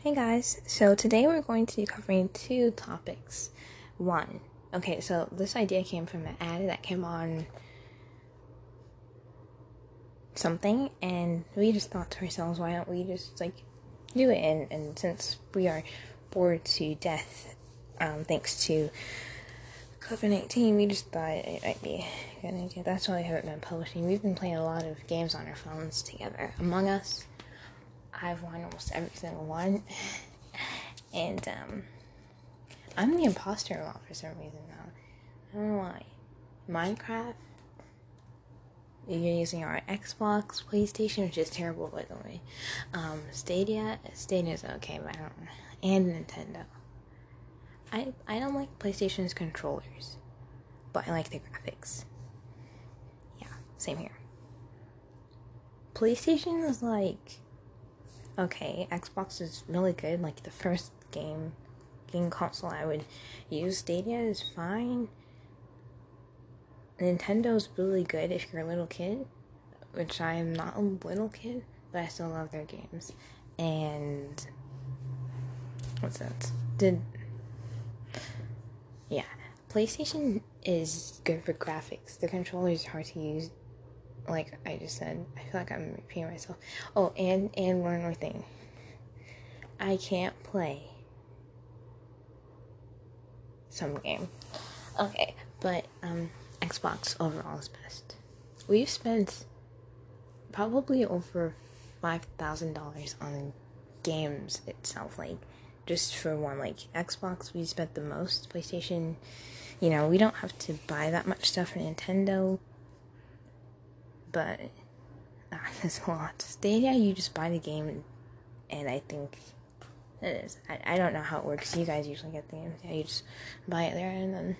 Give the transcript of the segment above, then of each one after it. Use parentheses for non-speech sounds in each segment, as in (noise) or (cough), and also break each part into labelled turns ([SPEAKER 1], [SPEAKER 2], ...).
[SPEAKER 1] Hey guys, so today we're going to be covering two topics. One, okay, so this idea came from an ad that came on something, and we just thought to ourselves, why don't we just like do it? And, and since we are bored to death, um, thanks to COVID 19, we just thought it might be a good idea. That's why we haven't been publishing. We've been playing a lot of games on our phones together. Among Us, I've won almost every single one. and um, I'm the imposter a lot for some reason now. I don't know why. Minecraft. You're using our Xbox, PlayStation, which is terrible by the way. Um, Stadia, Stadia's okay, but I don't. And Nintendo. I I don't like PlayStation's controllers, but I like the graphics. Yeah, same here. PlayStation is like okay, Xbox is really good. Like the first game game console I would use. Stadia is fine. Nintendo's really good if you're a little kid, which I am not a little kid, but I still love their games. And what's that? Did yeah, PlayStation is good for graphics. The controller is hard to use like I just said, I feel like I'm repeating myself. Oh, and and one more thing. I can't play some game. Okay, but um Xbox overall is best. We've spent probably over five thousand dollars on games itself, like just for one. Like Xbox, we spent the most. PlayStation, you know, we don't have to buy that much stuff for Nintendo but ah, there's a lot. Stadia, you just buy the game, and I think it is. I, I don't know how it works. You guys usually get the game. Yeah, you just buy it there, and then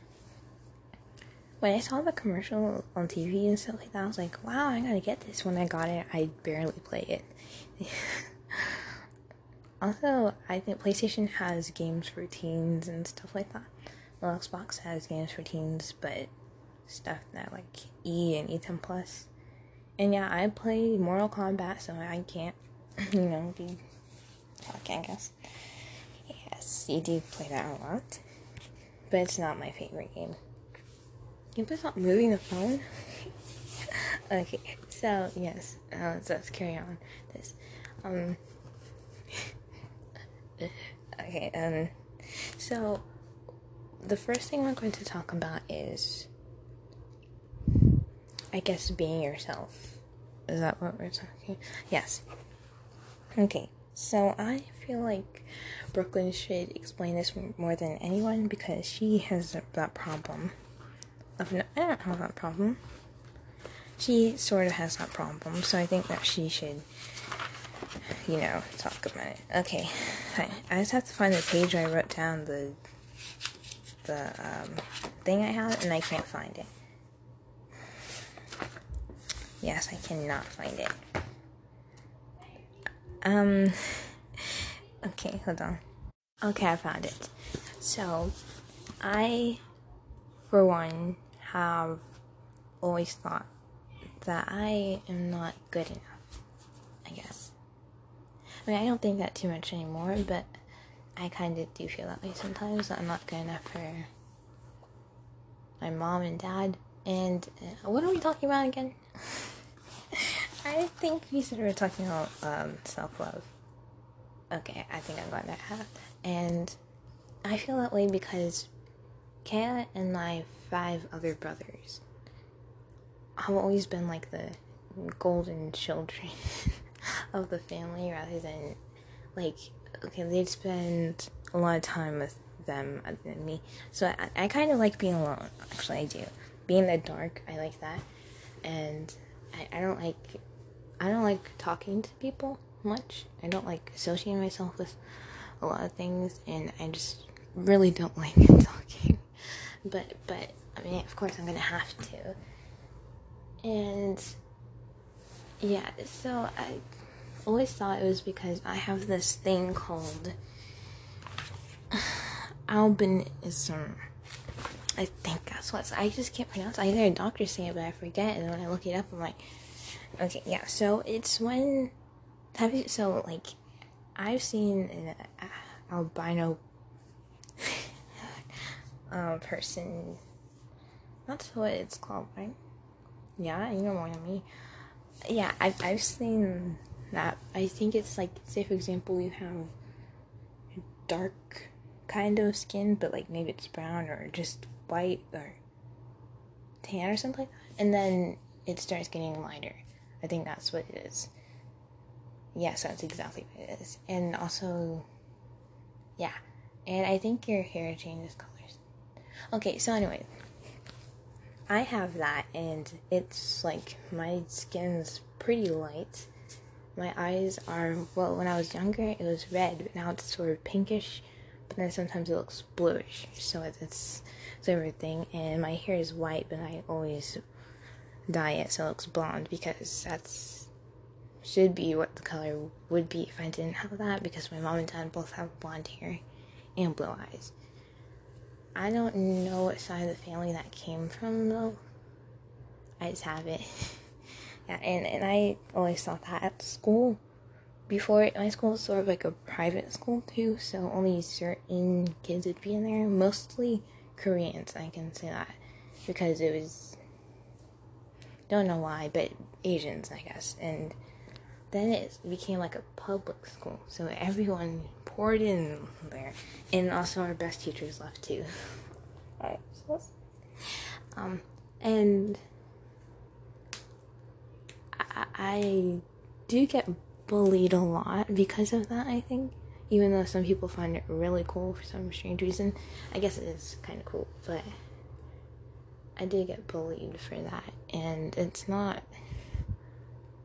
[SPEAKER 1] when I saw the commercial on TV and stuff like that, I was like, wow, I gotta get this. When I got it, I barely play it. (laughs) also, I think PlayStation has games for teens and stuff like that. Well, Xbox has games for teens, but stuff that like E and E10 Plus and yeah, I play Mortal Kombat, so I can't, (laughs) you know, be talking, I guess. Yes, you do play that a lot. But it's not my favorite game. Can you stop moving the phone? (laughs) okay, so, yes, uh, let's, let's carry on this. Um, (laughs) okay, um, so, the first thing we're going to talk about is I guess being yourself. Is that what we're talking? Yes. Okay, so I feel like Brooklyn should explain this more than anyone because she has that problem. Of no, I don't have that problem. She sort of has that problem, so I think that she should, you know, talk about it. Okay, fine. I just have to find the page I wrote down the the um, thing I had, and I can't find it. Yes, I cannot find it. Um, (laughs) okay, hold on. Okay, I found it. So, I, for one, have always thought that I am not good enough, I guess. I mean, I don't think that too much anymore, but I kind of do feel that way sometimes. I'm not good enough for my mom and dad. And uh, what are we talking about again? (laughs) I think we said we were talking about um, self love. Okay, I think I got that hat. And I feel that way because Kaya and my five other brothers have always been like the golden children (laughs) of the family rather than like okay they'd spend a lot of time with them other than me so I, I kind of like being alone actually i do being in the dark i like that and I, I don't like I don't like talking to people much. I don't like associating myself with a lot of things, and I just really don't (laughs) like talking. But but I mean, of course, I'm gonna have to. And yeah, so I always thought it was because I have this thing called (sighs) albinism. I think that's what I just can't pronounce. I hear a doctor say it, but I forget. And when I look it up, I'm like, okay, yeah. So it's when have you? So like, I've seen an albino uh, (laughs) person. That's what it's called, right? Yeah, you know more than me. Yeah, I've I've seen that. I think it's like, say for example, you have dark kind of skin, but like maybe it's brown or just white or tan or something like that. And then it starts getting lighter. I think that's what it is. Yes, that's exactly what it is. And also, yeah. And I think your hair changes colors. Okay, so anyway, I have that, and it's like my skin's pretty light. My eyes are, well, when I was younger, it was red, but now it's sort of pinkish, but then sometimes it looks bluish. So it's sort of a thing. And my hair is white, but I always dye it so it looks blonde because that's should be what the color would be if I didn't have that because my mom and dad both have blonde hair and blue eyes. I don't know what side of the family that came from though. I just have it. (laughs) yeah, and, and I always thought that at school. Before my school was sort of like a private school too, so only certain kids would be in there. Mostly Koreans, I can say that. Because it was don't know why, but Asians I guess. And then it became like a public school, so everyone poured in there, and also our best teachers left too. (laughs) Alright, so um, and I, I do get bullied a lot because of that. I think, even though some people find it really cool for some strange reason, I guess it is kind of cool, but I did get bullied for that, and it's not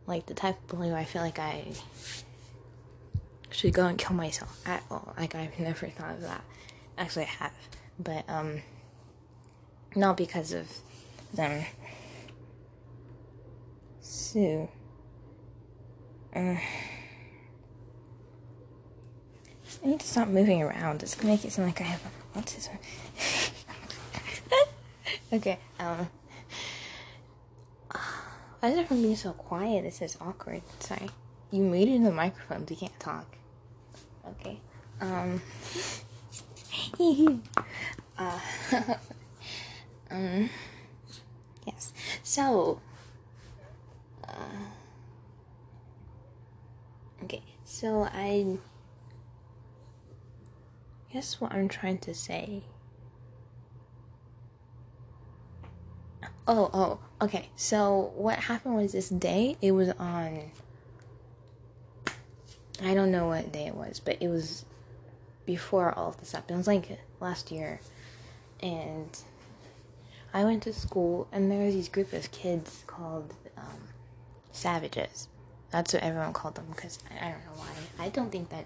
[SPEAKER 1] like the type of bully I feel like I should go and kill myself at all. Like I've never thought of that. Actually, I have, but um, not because of them. So, uh, I need to stop moving around. It's gonna make it sound like I have autism. (laughs) okay. Um. Why is everyone being so quiet? This is awkward. Sorry. You muted the microphone. You can't talk. Okay. Um. (laughs) uh, (laughs) um. Yes. So. Uh, okay. So I guess what I'm trying to say Oh, oh, okay. So what happened was this day, it was on I don't know what day it was, but it was before all of this happened. It was like last year. And I went to school and there was these group of kids called um, savages. That's what everyone called them because I, I, don't know why. I don't think that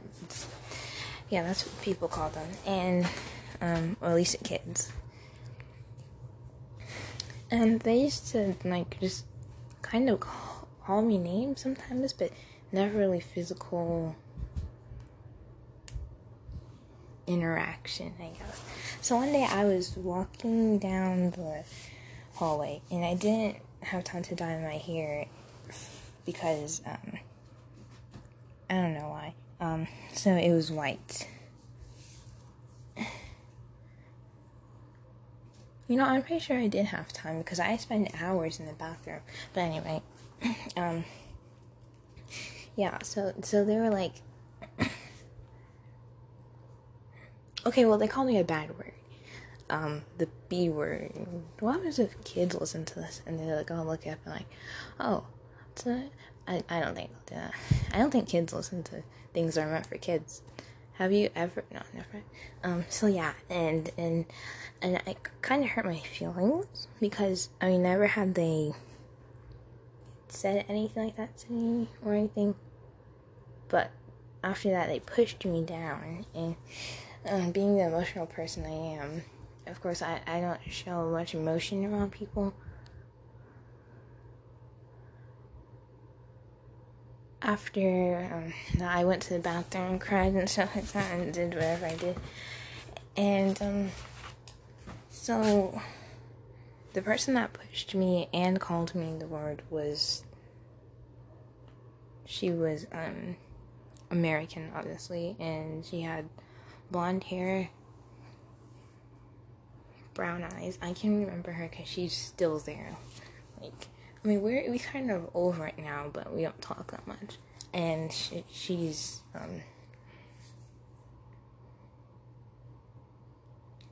[SPEAKER 1] yeah, that's what people call them. And um, or at least kids and they used to like just kind of call me names sometimes, but never really physical interaction, I guess. So one day I was walking down the hallway and I didn't have time to dye my hair because um, I don't know why. Um, so it was white. You know, I'm pretty sure I did have time because I spent hours in the bathroom. But anyway, (clears throat) um, yeah. So so they were like, (clears throat) okay, well they called me a bad word, um, the B word. What happens if kids listen to this and they're like, oh, look up and like, oh, I I don't think they'll do that. I don't think kids listen to things are meant for kids. Have you ever? No, never. Um. So yeah, and and and it kind of hurt my feelings because I mean, never had they said anything like that to me or anything. But after that, they pushed me down, and um, being the emotional person I am, of course, I I don't show much emotion around people. After um, I went to the bathroom, and cried and stuff like that, and did whatever I did. And um, so the person that pushed me and called me the word was she was um American, obviously, and she had blonde hair, brown eyes. I can remember her because she's still there. Like, I mean, we're we kind of old right now, but we don't talk that much. And she, she's um.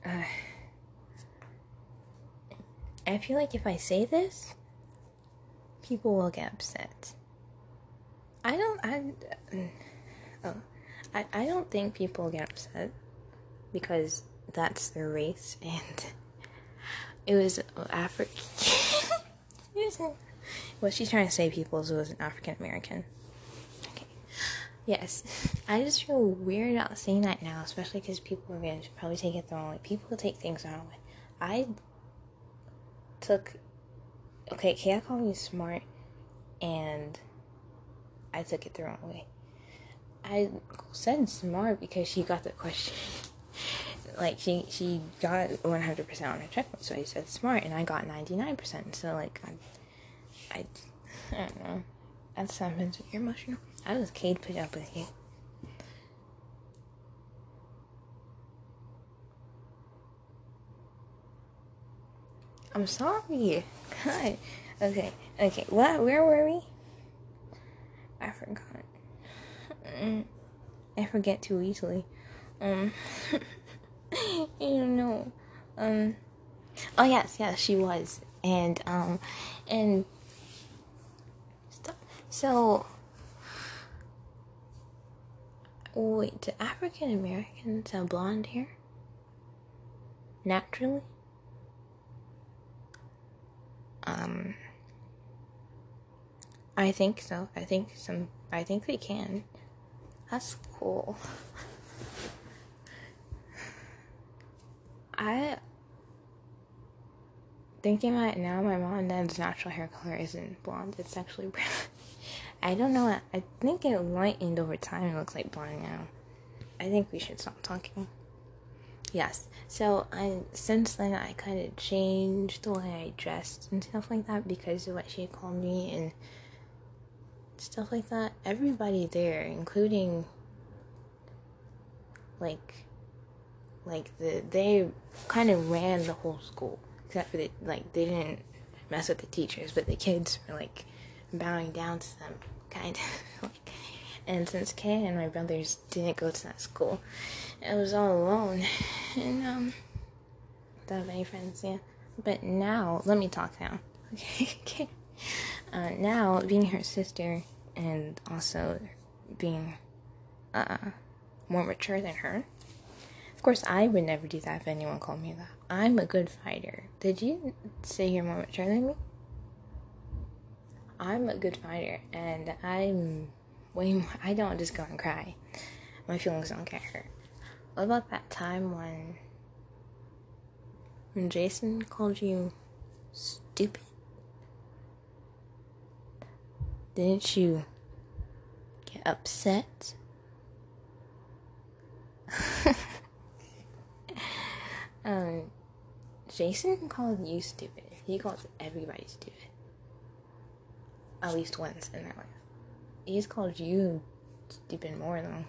[SPEAKER 1] Uh, (sighs) I feel like if I say this, people will get upset. I don't. I. Oh, I. I don't think people get upset because that's their race, (laughs) and it was African. (laughs) (laughs) what she's trying to say, people, was an African American. Okay. Yes, (laughs) I just feel weird about saying that now, especially because people are going to probably take it the wrong way. People take things the wrong way. I took. Okay, Kaya called me smart, and I took it the wrong way. I said smart because she got the question. (laughs) like she she got 100% on her checkbook, so I said smart, and I got 99%. So like I, I, I don't know. That's happens when you're emotional. I was Kate put up with you. I'm sorry. God. Okay. Okay. What? Where were we? I forgot. I forget too easily. Um. (laughs) (laughs) Don't know. Um. Oh yes, yes, she was, and um, and so. Wait, do African Americans have blonde hair? Naturally? Um, I think so. I think some. I think they can. That's cool. (laughs) I thinking about now. My mom and dad's natural hair color isn't blonde. It's actually brown. (laughs) I don't know. I think it lightened over time. It looks like blonde now. I think we should stop talking. Yes. So I since then I kind of changed the way I dressed and stuff like that because of what she called me and stuff like that. Everybody there, including like like the they kind of ran the whole school except for the like they didn't mess with the teachers, but the kids were like bowing down to them, kind of (laughs) like. And since Kay and my brothers didn't go to that school, I was all alone, and um, don't have any friends. Yeah, but now let me talk now. (laughs) Okay, okay. Uh, now being her sister and also being uh more mature than her. Course, I would never do that if anyone called me that. I'm a good fighter. Did you say more mature than me? I'm a good fighter, and I'm way more. I don't just go and cry. My feelings don't get hurt. What about that time when when Jason called you stupid? Didn't you get upset? (laughs) um, Jason called you stupid. He calls everybody stupid. At least once in their life. He's called you stupid more though.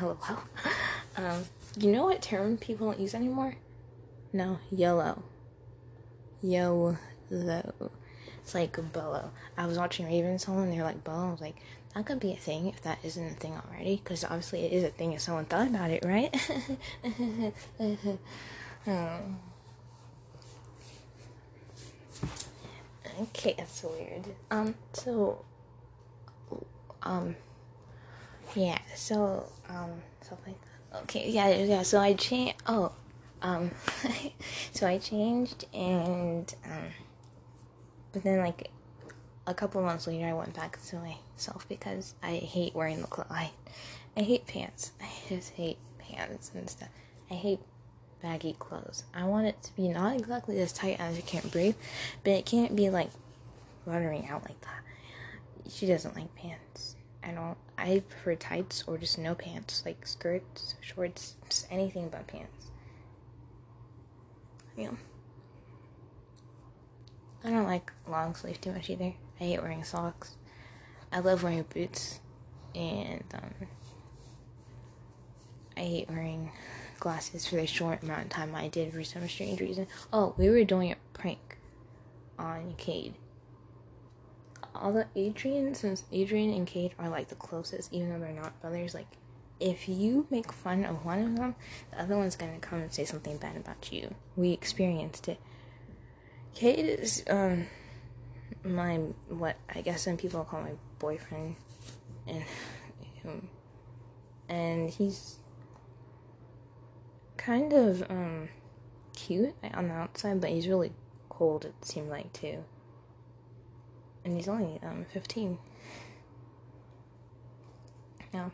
[SPEAKER 1] (laughs) LOL. Um, you know what term people don't use anymore? No, yellow. Yo, low. It's like bellow. I was watching Raven-Symoné and they're like bellow. I was like, that could be a thing if that isn't a thing already. Because obviously it is a thing if someone thought about it, right? (laughs) um. Okay, that's weird. Um, so, um, yeah, so, um, that. Okay, yeah, yeah, so I changed, oh, um, (laughs) so I changed and, um, but then, like, a couple months later, I went back to myself because I hate wearing the clothes. I, I hate pants. I just hate pants and stuff. I hate baggy clothes. I want it to be not exactly as tight as you can't breathe, but it can't be like fluttering out like that. She doesn't like pants. I don't. I prefer tights or just no pants, like skirts, shorts, just anything but pants. Yeah. I don't like long sleeve too much either. I hate wearing socks. I love wearing boots, and um, I hate wearing glasses for the short amount of time I did for some strange reason. Oh, we were doing a prank on Cade. Although Adrian, since Adrian and Cade are like the closest, even though they're not brothers, like if you make fun of one of them, the other one's gonna come and say something bad about you. We experienced it. Cade is um my what I guess some people call my boyfriend, and um, and he's kind of um cute on the outside, but he's really cold. It seemed like too, and he's only um fifteen. Yeah.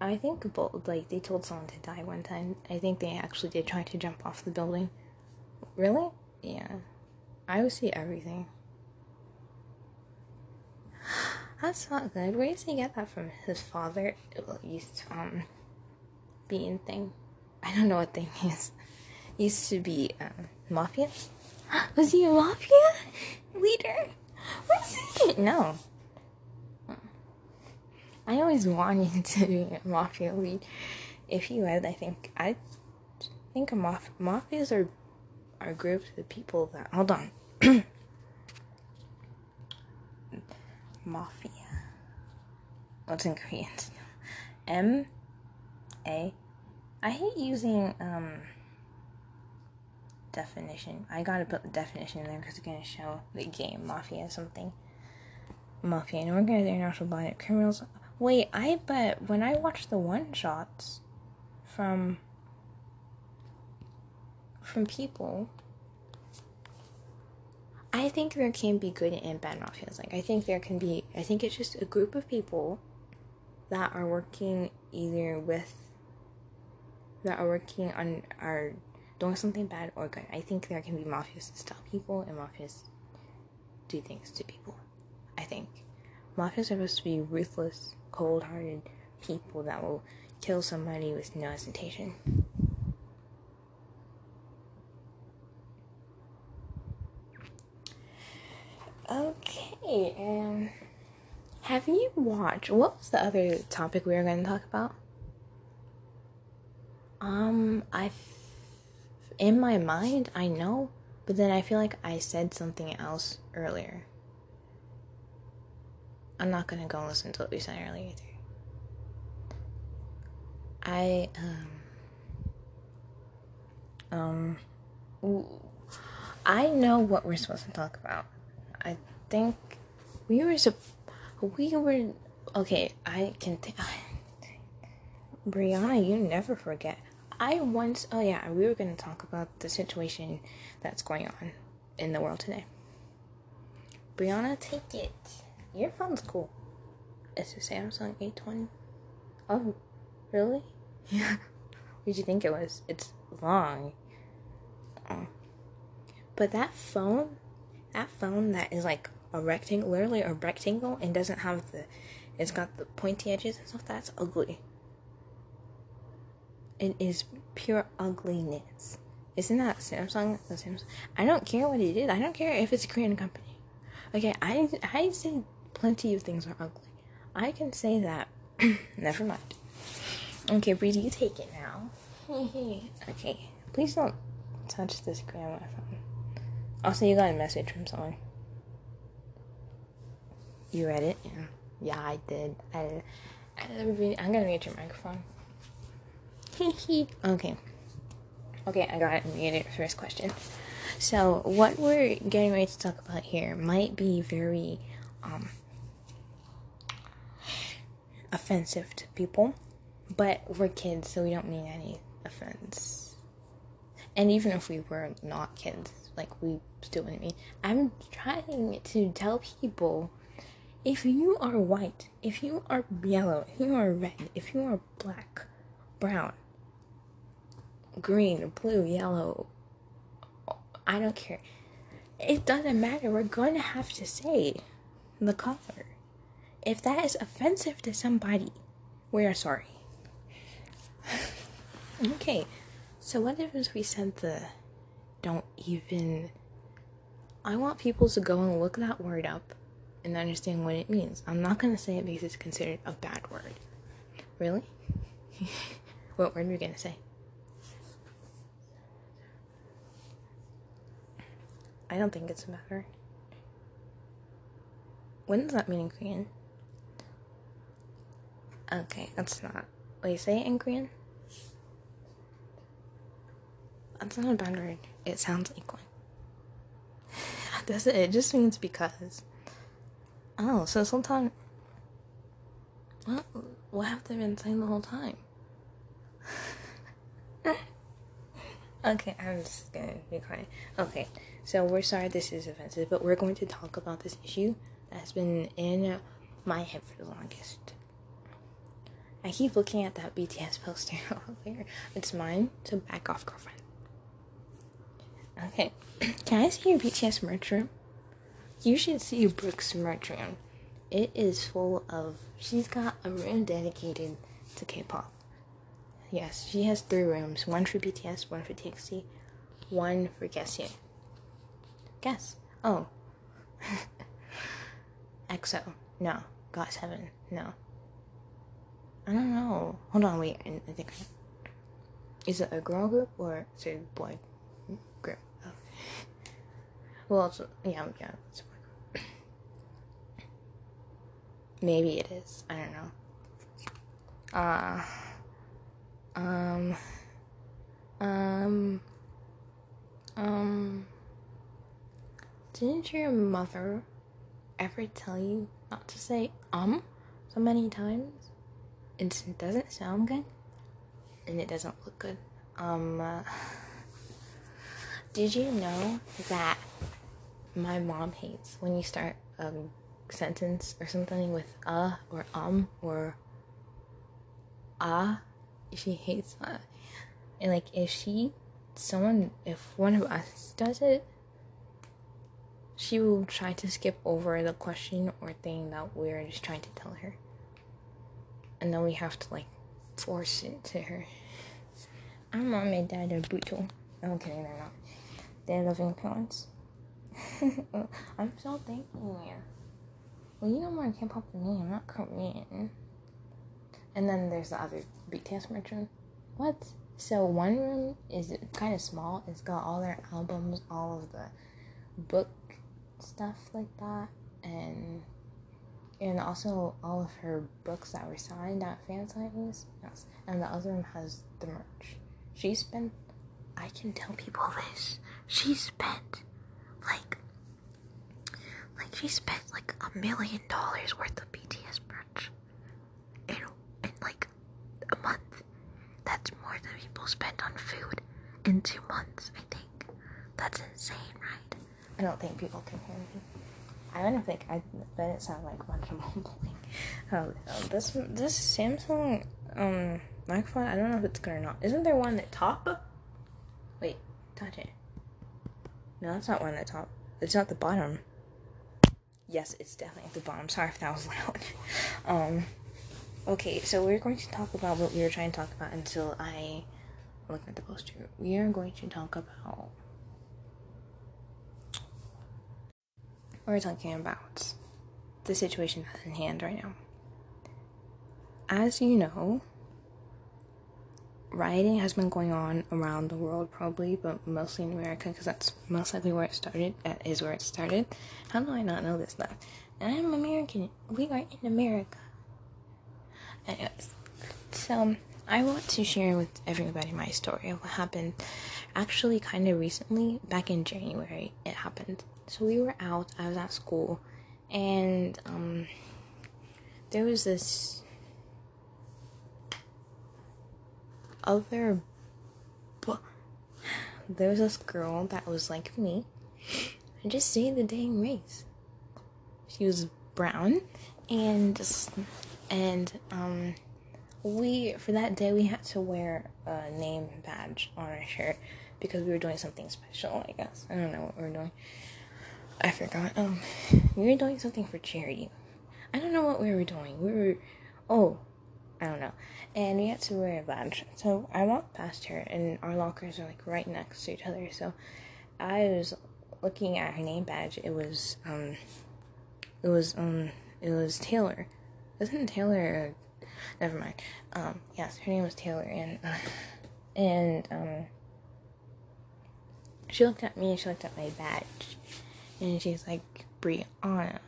[SPEAKER 1] I think both like they told someone to die one time. I think they actually did try to jump off the building. Really? Yeah. I would see everything. That's not good. Where does he get that from? His father used um being thing. I don't know what thing (laughs) is. Used to be um, mafia. (gasps) Was he a mafia leader? Was he? No. I always wanted (laughs) to be a mafia lead. If he was, I think I think a maf- mafias are are groups of people that hold on. (coughs) mafia. What's in Korean? M A. I hate using um definition. I gotta put the definition in there because it's gonna show the game mafia something. Mafia, an organized international body of criminals. Wait, I bet when I watch the one shots from from people, I think there can be good and bad mafias. Like I think there can be. I think it's just a group of people that are working either with that are working on are doing something bad or good. I think there can be mafias to stop people and mafias do things to people. I think mafias are supposed to be ruthless, cold-hearted people that will kill somebody with no hesitation. Okay, and have you watched? What was the other topic we were going to talk about? Um, I, in my mind, I know, but then I feel like I said something else earlier. I'm not gonna go listen to what we said earlier either. I um um I know what we're supposed to talk about. I think we were we were okay. I can think. (sighs) Brianna, you never forget. I once, oh yeah, we were going to talk about the situation that's going on in the world today. Brianna, take it. Your phone's cool. It's a Samsung A20. Oh, really? (laughs) Yeah. what did you think it was? It's long. Oh. But that phone, that phone that is like a rectangle, literally a rectangle, and doesn't have the, it's got the pointy edges and stuff, that's ugly. It is pure ugliness. Isn't that Samsung? The Samsung? I don't care what it is. I don't care if it's a Korean company. Okay, I I say plenty of things are ugly. I can say that. (clears throat) Never mind. Okay, Breezy, you take it now. (laughs) okay, please don't touch this my phone. Also, you got a message from someone. You read it? Yeah. Yeah, I did. I, I I'm gonna mute your microphone. (laughs) okay. Okay, I got it. First question. So, what we're getting ready to talk about here might be very um, offensive to people, but we're kids, so we don't mean any offense. And even if we were not kids, like we still wouldn't mean. I'm trying to tell people if you are white, if you are yellow, if you are red, if you are black, brown, green, blue, yellow. I don't care. It doesn't matter. We're going to have to say the color. If that is offensive to somebody, we are sorry. (laughs) okay, so what if we said the don't even. I want people to go and look that word up and understand what it means. I'm not going to say it because it's considered a bad word. Really? (laughs) what word are we gonna say? I don't think it's a matter. When does that mean in Korean? Okay, that's not. Wait, say it in Korean? That's not a bad word. It sounds like one. (laughs) That's it. It just means because. Oh, so sometimes. What? What have they been saying the whole time? (laughs) okay, I'm just gonna be quiet. Okay, so we're sorry this is offensive, but we're going to talk about this issue that's been in my head for the longest. I keep looking at that BTS poster (laughs) over there. It's mine, so back off, girlfriend. Okay, (clears throat) can I see your BTS merch room? You should see Brooke's merch room. It is full of. She's got a room dedicated to K-pop. Yes, she has three rooms: one for BTS, one for TXT, one for Guess. Guess. Oh. (laughs) EXO. No. GOT7. No. I don't know. Hold on, wait. I think. Is it a girl group or is it a boy group? Oh. Well, it's, yeah, yeah. It's Maybe it is. I don't know. Uh. Um. Um. Um. Didn't your mother ever tell you not to say um so many times? It doesn't sound good and it doesn't look good. Um, uh, (laughs) did you know that my mom hates when you start a sentence or something with uh or um or ah? She hates that. And like, if she, someone, if one of us does it, she will try to skip over the question or thing that we're just trying to tell her. And then we have to like force it to her. Our mom and dad are brutal. Kidding, they're not. They're loving parents. (laughs) I'm so thankful. Well, you know more K-pop than me. I'm not Korean. And then there's the other BTS merchant. What? So one room is kind of small. It's got all their albums, all of the book stuff like that, and and also all of her books that were signed at fan sightings. Yes, and the other one has the merch. She spent. I can tell people this. She spent like like she spent like a million dollars worth of BTS merch in in like a month. That's more than people spend on food in two months. I think that's insane, right? I don't think people can hear me. I don't think I bet it sounds like bunch (laughs) of mumbling. Oh, this this Samsung um microphone. I don't know if it's good or not. Isn't there one at top? Wait, touch it. No, that's not one at top. It's not the bottom. Yes, it's definitely at the bottom. Sorry if that was loud. (laughs) um, okay, so we're going to talk about what we were trying to talk about until I look at the poster. We are going to talk about we're talking about the situation in hand right now. As you know, rioting has been going on around the world, probably, but mostly in America, because that's most likely where it started. That is where it started. How do I not know this stuff? I'm American. We are in America. Anyways, so I want to share with everybody my story of what happened. Actually, kind of recently, back in January, it happened so we were out i was at school and um there was this other bu- there was this girl that was like me I just say the dang race. She was brown and and um we for that day we had to wear a name badge on our shirt because we were doing something special i guess. I don't know what we were doing I forgot. Um, we were doing something for charity. I don't know what we were doing. We were, oh, I don't know. And we had to wear a badge. So I walked past her, and our lockers are like right next to each other. So I was looking at her name badge. It was um, it was um, it was Taylor. Isn't Taylor never mind. Um, yes, her name was Taylor, and uh, (sighs) and um, she looked at me and she looked at my badge, and she's like Brianna,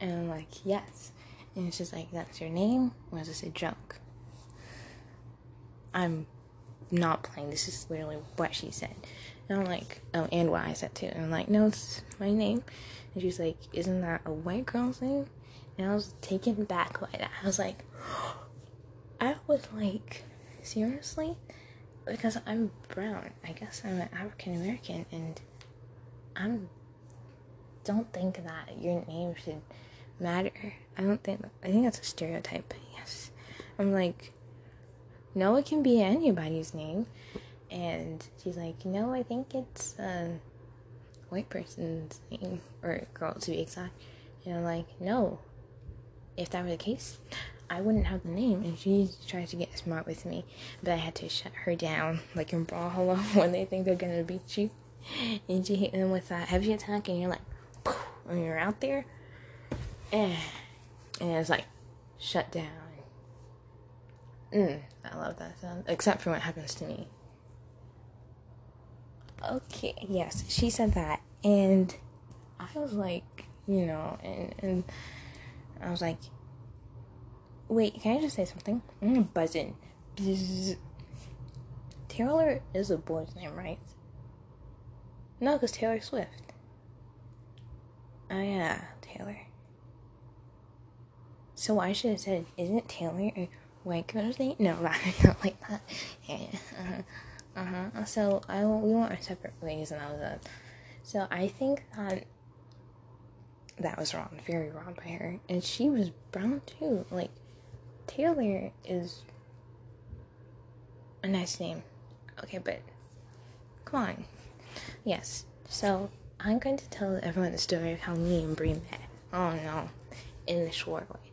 [SPEAKER 1] and I'm like yes, and she's like that's your name, or is this a joke? I'm not playing. This is literally what she said. And I'm like, oh, and what I said too. And I'm like, no, it's my name. And she's like, isn't that a white girl's name? And I was taken back by that. I was like, (gasps) I was like, seriously? Because I'm brown. I guess I'm an African American, and I'm. Don't think that your name should matter. I don't think. I think that's a stereotype. Yes, I'm like, no, it can be anybody's name. And she's like, no, I think it's a white person's name or girl to be exact. And I'm like, no, if that were the case, I wouldn't have the name. And she tries to get smart with me, but I had to shut her down, like in Brawlhalla, (laughs) when they think they're gonna beat you. (laughs) And she hit them with that heavy attack, and you're like, when you're out there, and, and it's like, shut down. Mm, I love that sound, except for what happens to me. Okay, yes, she said that, and I was like, you know, and, and I was like, wait, can I just say something? I'm buzzing. Bzz. Taylor is a boy's name, right? No, because Taylor Swift. Oh, yeah, Taylor. So I should have said, isn't Taylor a white girl's name? No, (laughs) not like that. Yeah. Uh-huh. Uh-huh. So I we went our separate ways and I was up. So I think that that was wrong, very wrong by her. And she was brown too. Like Taylor is a nice name. Okay, but come on. Yes. So I'm going to tell everyone the story of how me and Brie met. Oh no. In the short way.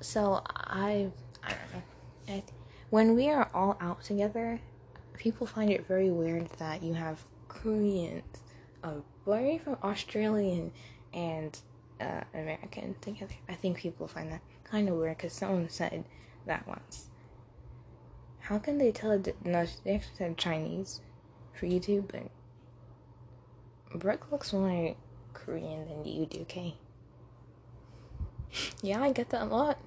[SPEAKER 1] So I I don't know. I, when we are all out together, people find it very weird that you have Koreans, a boy from Australian and uh, American together. I think people find that kind of weird because someone said that once. How can they tell? No, they actually said Chinese for YouTube, but Brooke looks more Korean than you do, okay? (laughs) Yeah, I get that a lot.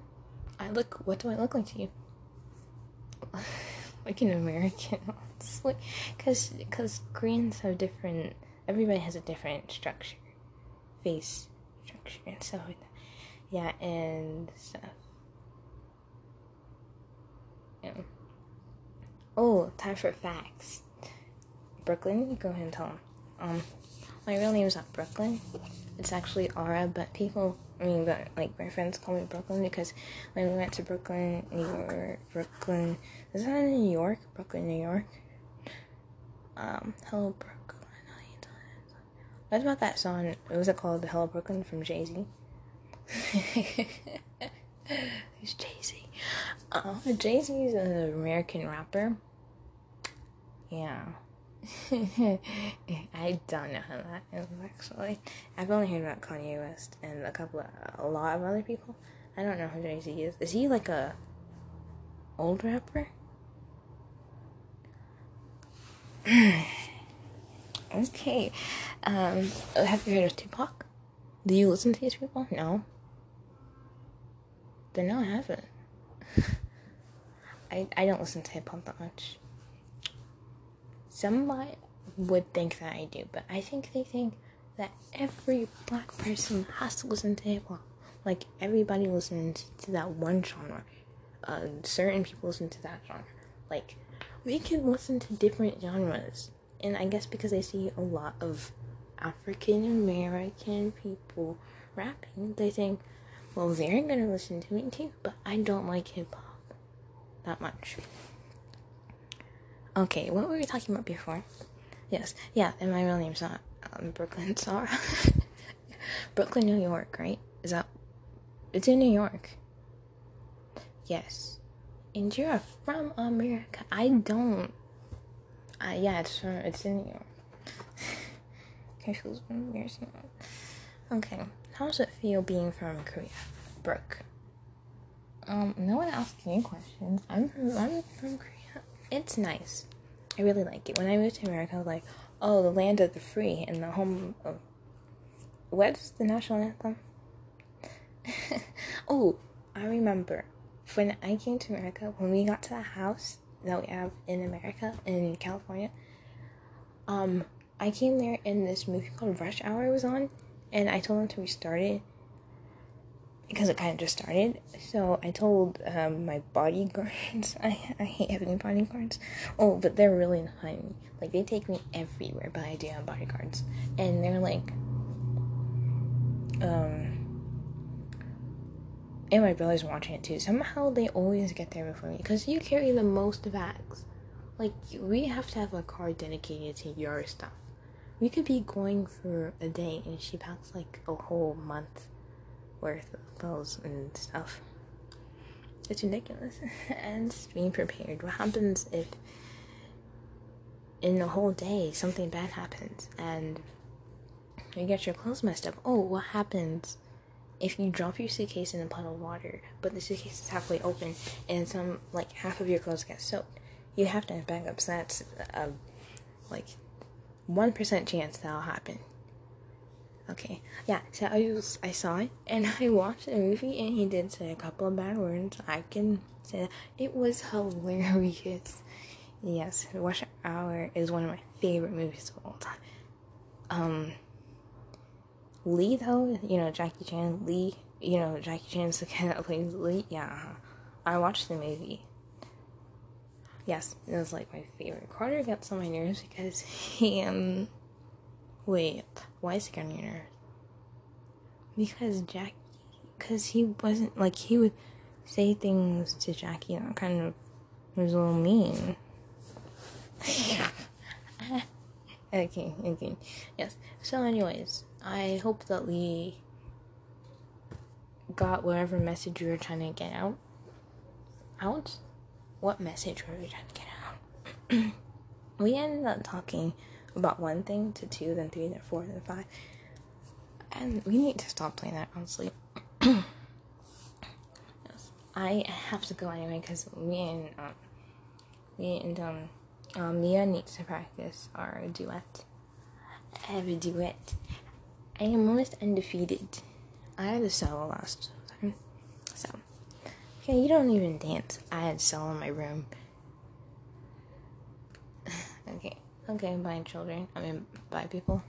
[SPEAKER 1] I look. What do I look like to you? (laughs) like an American, (laughs) honestly, because because Koreans have different. Everybody has a different structure, face structure and stuff like that. Yeah, and stuff. Yeah. Oh, time for facts. Brooklyn, go ahead and tell them. Um, my real name is not Brooklyn. It's actually Aura, but people I mean, but like my friends call me Brooklyn because when we went to Brooklyn, New York, Brooklyn, is that in New York? Brooklyn, New York. Um, Hello Brooklyn. What about that song? What was it called? The Hello Brooklyn from Jay Z. Who's (laughs) Jay Z? Uh, Jay Z is an American rapper. Yeah. (laughs) I don't know how that is actually. I've only heard about Kanye West and a couple of a lot of other people. I don't know who Jay Z is. Is he like a old rapper? (clears throat) okay. Um, have you heard of Tupac? Do you listen to these people? No. Then no, I haven't. (laughs) I I don't listen to hip hop that much. Somebody would think that I do, but I think they think that every black person has to listen to hip hop. Like everybody listens to that one genre. Uh, certain people listen to that genre. Like we can listen to different genres, and I guess because I see a lot of African American people rapping, they think, well, they're gonna listen to it too. But I don't like hip hop that much. Okay, what were we talking about before? Yes, yeah, and my real name's not um, Brooklyn (laughs) Sarah. Brooklyn, New York, right? Is that? It's in New York. Yes, and you're from America. I don't. Uh, yeah, it's from. It's in New York. (laughs) okay. How does it feel being from Korea, Brooke? Um, no one asked any questions. I'm from, I'm from Korea. It's nice. I really like it. When I moved to America, I was like, oh, the land of the free and the home of. What's the national anthem? (laughs) oh, I remember when I came to America, when we got to the house that we have in America, in California, um, I came there and this movie called Rush Hour was on, and I told them to restart it because it kind of just started. So I told um, my bodyguards, (laughs) I, I hate having bodyguards. Oh, but they're really funny. Like, they take me everywhere, but I do have bodyguards. And they're like, um, and my brother's watching it too. Somehow they always get there before me because you carry the most bags. Like, we have to have a car dedicated to your stuff. We could be going for a day and she packs like a whole month worth of clothes and stuff. It's ridiculous. (laughs) and being prepared. What happens if in a whole day something bad happens and you get your clothes messed up? Oh, what happens if you drop your suitcase in a puddle of water, but the suitcase is halfway open and some like half of your clothes get soaked? You have to have backups. That's a um, like one percent chance that'll happen. Okay, yeah. So I was, I saw it and I watched the movie and he did say a couple of bad words. I can say that it was hilarious. Yes, Rush Hour is one of my favorite movies of all time. Um, Lee though, you know Jackie Chan. Lee, you know Jackie Chan's the guy that plays Lee. Yeah, uh-huh. I watched the movie. Yes, it was like my favorite. Carter gets on my nerves because he um Wait, why is he getting your nerves? Because Jackie, because he wasn't like he would say things to Jackie that kind of was a little mean. (laughs) okay, okay, yes. So, anyways, I hope that we got whatever message we were trying to get out. Out? What message were we trying to get out? (clears throat) we ended up talking about one thing to two, then three, then four, then five. And we need to stop playing that, honestly. (clears throat) yes. I have to go anyway because me and um, me and um, um, Mia needs to practice our duet. I have a duet. I am almost undefeated. I had a solo last time, so okay. You don't even dance. I had solo in my room. (laughs) okay. Okay, bye children. I mean, bye people.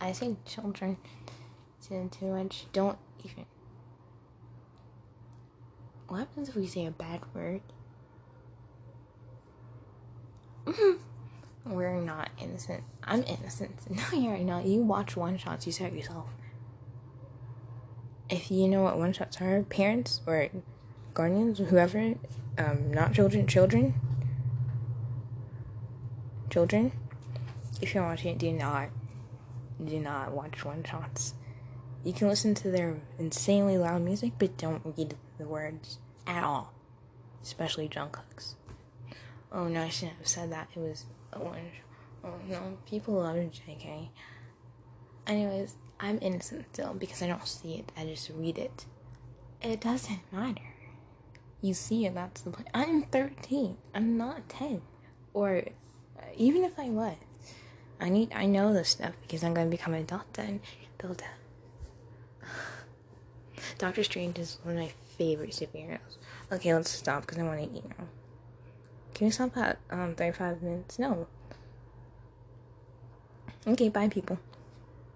[SPEAKER 1] I say children too, too much. Don't even. What happens if we say a bad word? (laughs) We're not innocent. I'm innocent. (laughs) No, you're not. You watch one shots, you said yourself. If you know what one shots are, parents or guardians, whoever, um, not children, children, children, if you're watching it, do not, do not watch one shots. You can listen to their insanely loud music, but don't read the words at all, especially Jungkook's. Oh no, I shouldn't have said that. It was one. Oh no, people love JK. Anyways, I'm innocent still because I don't see it. I just read it. It doesn't matter. You see it. That's the point. I'm 13. I'm not 10, or even if I was, I need I know this stuff because I'm gonna become a doctor and build a. (sighs) Doctor Strange is one of my favorite superheroes. Okay, let's stop because I want to eat now. Can we stop at um 35 minutes? No. Okay, bye people.